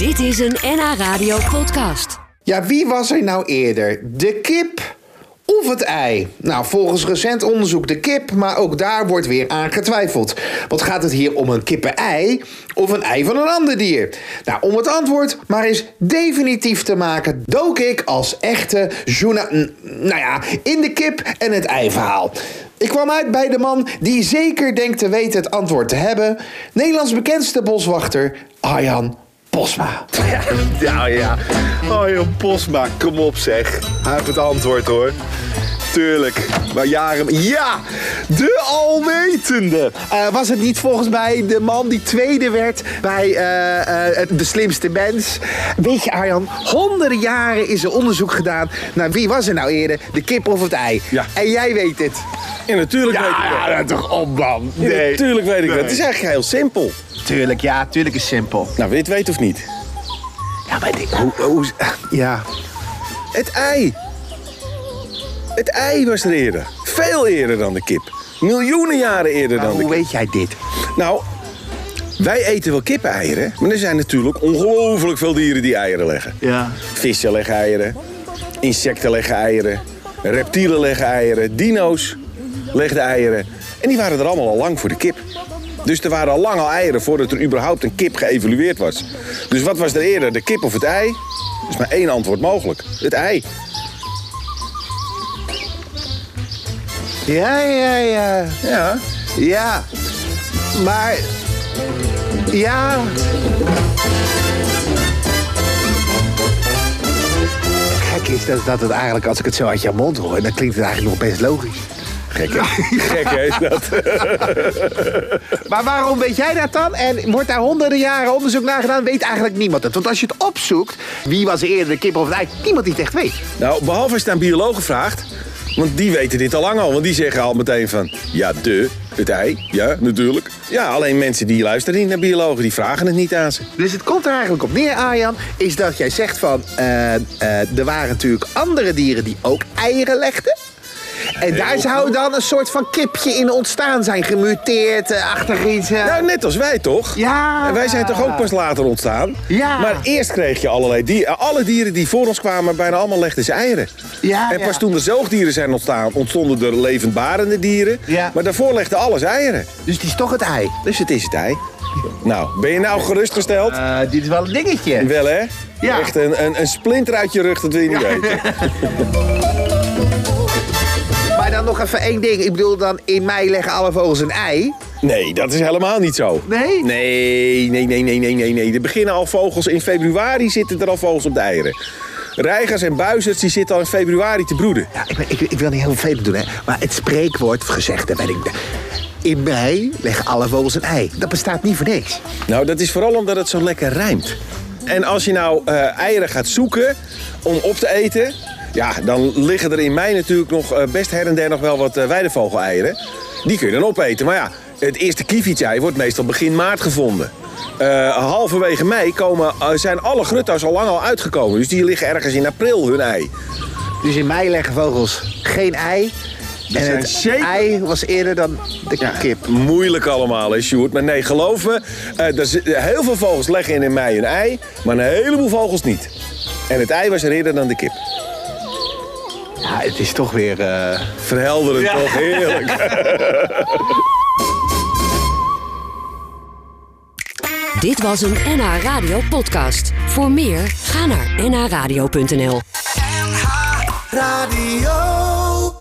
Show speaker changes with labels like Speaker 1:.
Speaker 1: Dit is een NH Radio podcast.
Speaker 2: Ja, wie was er nou eerder? De kip of het ei? Nou, volgens recent onderzoek de kip, maar ook daar wordt weer aan getwijfeld. Want gaat het hier om een kippen-ei of een ei van een ander dier? Nou, om het antwoord maar eens definitief te maken, dook ik als echte journa... Nou ja, in de kip en het ei verhaal. Ik kwam uit bij de man die zeker denkt te weten het antwoord te hebben. Nederlands bekendste boswachter, Arjan Posma.
Speaker 3: Ja, ja. Oh, joh, Posma, kom op zeg. Hij heeft het antwoord hoor. Tuurlijk. Maar jaren... Ja! De alwetende!
Speaker 2: Eh, was het niet volgens mij de man die tweede werd bij eh, eh, het- de slimste mens? Weet je Arjan, honderden jaren is er onderzoek gedaan naar wie was er nou eerder, de kip of het ei?
Speaker 3: Ja.
Speaker 2: En jij weet het.
Speaker 4: Ja, natuurlijk weet ik dat.
Speaker 3: Ja, toch op man.
Speaker 4: Ja, natuurlijk weet ik dat. Het is eigenlijk heel simpel.
Speaker 2: Tuurlijk, ja, tuurlijk is simpel.
Speaker 4: Nou, wil je het weten of niet?
Speaker 2: Ja, maar die, hoe, hoe, ja.
Speaker 4: Het ei. Het ei was er eerder. Veel eerder dan de kip. Miljoenen jaren eerder
Speaker 2: Maar
Speaker 4: dan de
Speaker 2: hoe
Speaker 4: kip.
Speaker 2: weet jij dit?
Speaker 4: Nou, wij eten wel kippeneieren. Maar er zijn natuurlijk ongelooflijk veel dieren die eieren leggen.
Speaker 2: Ja.
Speaker 4: Vissen leggen eieren. Insecten leggen eieren. Reptielen leggen eieren. Dino's legden eieren. En die waren er allemaal al lang voor de kip. Dus er waren al lang al eieren voordat er überhaupt een kip geëvolueerd was. Dus wat was er eerder, de kip of het ei? Er is maar één antwoord mogelijk. Het ei.
Speaker 2: Ja, ja, ja.
Speaker 4: Ja.
Speaker 2: Ja. Maar. Ja. Gek is dat, dat het eigenlijk, als ik het zo uit jouw mond hoor, dan klinkt het eigenlijk nog best logisch.
Speaker 4: Gek, hè? Gek, hè, is dat?
Speaker 2: Maar waarom weet jij dat dan? En wordt daar honderden jaren onderzoek naar gedaan? Weet eigenlijk niemand het. Want als je het opzoekt, wie was er eerder de kip of het ei? Niemand die het echt weet.
Speaker 4: Nou, behalve als je het aan biologen vraagt. Want die weten dit al lang al. Want die zeggen al meteen van... Ja, de, het ei. Ja, natuurlijk. Ja, alleen mensen die luisteren niet naar biologen... die vragen het niet aan ze.
Speaker 2: Dus het komt er eigenlijk op neer, Arjan, is dat jij zegt van... eh, eh, er waren natuurlijk andere dieren die ook eieren legden. En daar zou dan een soort van kipje in ontstaan zijn, gemuteerd, eh, achter iets. eh.
Speaker 4: Nou, net als wij toch?
Speaker 2: Ja.
Speaker 4: En wij zijn toch ook pas later ontstaan?
Speaker 2: Ja.
Speaker 4: Maar eerst kreeg je allerlei dieren. Alle dieren die voor ons kwamen, bijna allemaal legden ze eieren.
Speaker 2: Ja,
Speaker 4: en pas
Speaker 2: ja.
Speaker 4: toen er zoogdieren zijn ontstaan, ontstonden er levendbarende dieren.
Speaker 2: Ja.
Speaker 4: Maar daarvoor legde alles eieren.
Speaker 2: Dus het is toch het ei.
Speaker 4: Dus het is het ei. Nou, ben je nou gerustgesteld?
Speaker 2: Eh, dit is wel een dingetje.
Speaker 4: Wel hè?
Speaker 2: Ja.
Speaker 4: Echt een, een, een splinter uit je rug, dat wil je niet weten.
Speaker 2: Nog even één ding. Ik bedoel, dan in mei leggen alle vogels een ei.
Speaker 4: Nee, dat is helemaal niet zo.
Speaker 2: Nee?
Speaker 4: Nee, nee, nee, nee, nee, nee, nee. Er beginnen al vogels. In februari zitten er al vogels op de eieren. Reigers en buizerds die zitten al in februari te broeden.
Speaker 2: Ja, ik, ik, ik wil niet heel vervelend doen, hè. Maar het spreekwoord, gezegd, daar ben ik... In mei leggen alle vogels een ei. Dat bestaat niet voor niks.
Speaker 4: Nou, dat is vooral omdat het zo lekker rijmt. En als je nou eh, eieren gaat zoeken om op te eten... Ja, dan liggen er in mei natuurlijk nog eh, best her en der nog wel wat uh, weidevogel-eieren. Die kun je dan opeten. Maar ja, het eerste kievietje-ei wordt meestal begin maart gevonden. Uh, halverwege mei komen, uh, zijn alle grutto's al lang al uitgekomen. Dus die liggen ergens in april, hun ei.
Speaker 2: Dus in mei leggen vogels geen ei. en het ei was eerder dan de
Speaker 4: Ja,
Speaker 2: kip.
Speaker 4: Moeilijk allemaal, hè, Sjoerd. Maar nee, geloof me, eh, er zit- heel veel vogels leggen in mei een ei, maar een heleboel vogels niet. En het ei was er eerder dan de kip.
Speaker 2: Ja, het is toch weer... eh,
Speaker 4: Verhelderend toch? Heerlijk.
Speaker 1: Dit was een NH Radio podcast. Voor meer, ga naar nhradio.nl.
Speaker 5: Radio.